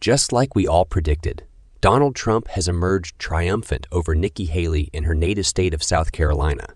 Just like we all predicted, Donald Trump has emerged triumphant over Nikki Haley in her native state of South Carolina,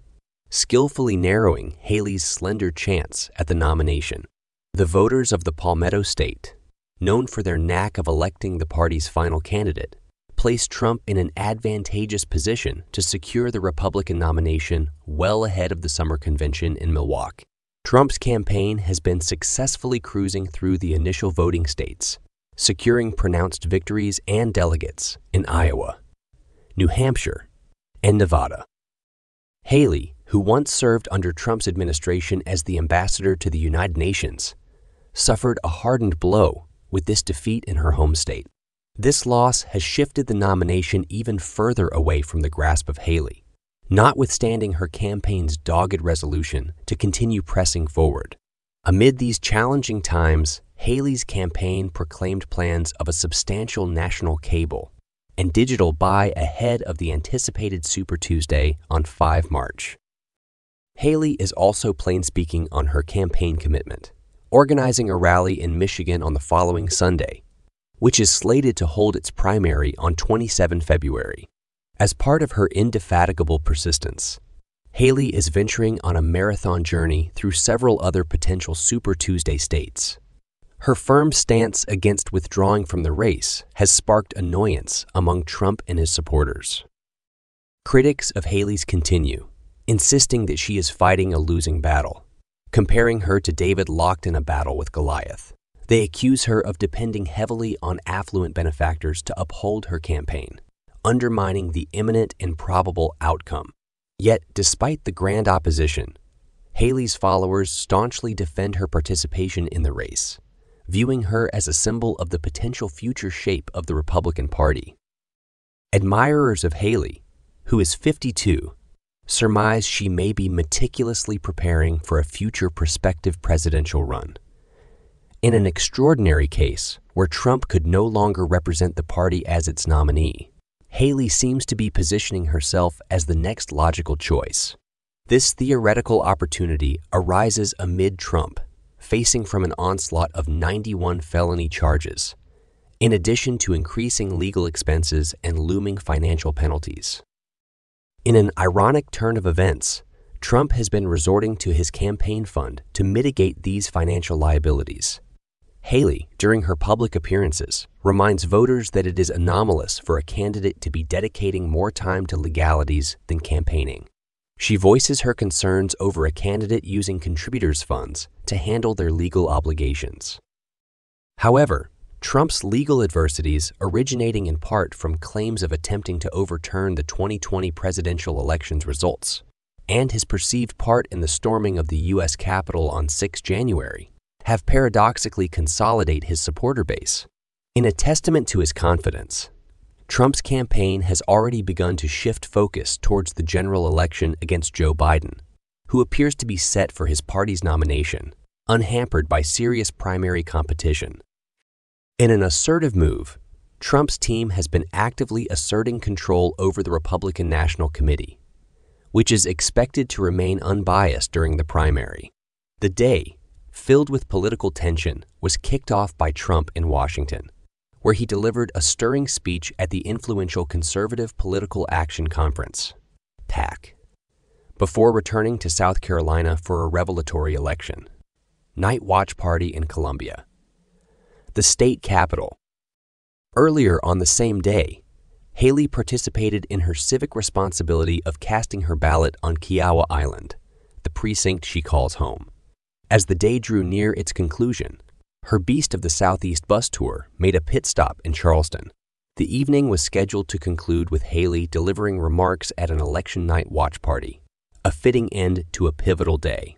skillfully narrowing Haley's slender chance at the nomination. The voters of the Palmetto State, known for their knack of electing the party's final candidate, placed Trump in an advantageous position to secure the Republican nomination well ahead of the summer convention in Milwaukee. Trump's campaign has been successfully cruising through the initial voting states, securing pronounced victories and delegates in Iowa, New Hampshire, and Nevada. Haley, who once served under Trump's administration as the ambassador to the United Nations, suffered a hardened blow with this defeat in her home state. This loss has shifted the nomination even further away from the grasp of Haley, notwithstanding her campaign's dogged resolution to continue pressing forward. Amid these challenging times, Haley's campaign proclaimed plans of a substantial national cable and digital buy ahead of the anticipated Super Tuesday on 5 March. Haley is also plain speaking on her campaign commitment, organizing a rally in Michigan on the following Sunday which is slated to hold its primary on 27 February. As part of her indefatigable persistence, Haley is venturing on a marathon journey through several other potential Super Tuesday states. Her firm stance against withdrawing from the race has sparked annoyance among Trump and his supporters. Critics of Haley's continue, insisting that she is fighting a losing battle, comparing her to David locked in a battle with Goliath. They accuse her of depending heavily on affluent benefactors to uphold her campaign, undermining the imminent and probable outcome. Yet, despite the grand opposition, Haley's followers staunchly defend her participation in the race, viewing her as a symbol of the potential future shape of the Republican Party. Admirers of Haley, who is 52, surmise she may be meticulously preparing for a future prospective presidential run. In an extraordinary case where Trump could no longer represent the party as its nominee, Haley seems to be positioning herself as the next logical choice. This theoretical opportunity arises amid Trump facing from an onslaught of 91 felony charges, in addition to increasing legal expenses and looming financial penalties. In an ironic turn of events, Trump has been resorting to his campaign fund to mitigate these financial liabilities. Haley, during her public appearances, reminds voters that it is anomalous for a candidate to be dedicating more time to legalities than campaigning. She voices her concerns over a candidate using contributors' funds to handle their legal obligations. However, Trump's legal adversities, originating in part from claims of attempting to overturn the 2020 presidential election's results, and his perceived part in the storming of the U.S. Capitol on 6 January, have paradoxically consolidate his supporter base. In a testament to his confidence, Trump's campaign has already begun to shift focus towards the general election against Joe Biden, who appears to be set for his party's nomination, unhampered by serious primary competition. In an assertive move, Trump's team has been actively asserting control over the Republican National Committee, which is expected to remain unbiased during the primary. The day filled with political tension, was kicked off by Trump in Washington, where he delivered a stirring speech at the influential Conservative Political Action Conference, CPAC, before returning to South Carolina for a revelatory election. Night Watch Party in Columbia. The state capital. Earlier on the same day, Haley participated in her civic responsibility of casting her ballot on Kiawah Island, the precinct she calls home. As the day drew near its conclusion, her Beast of the Southeast bus tour made a pit stop in Charleston. The evening was scheduled to conclude with Haley delivering remarks at an election night watch party, a fitting end to a pivotal day.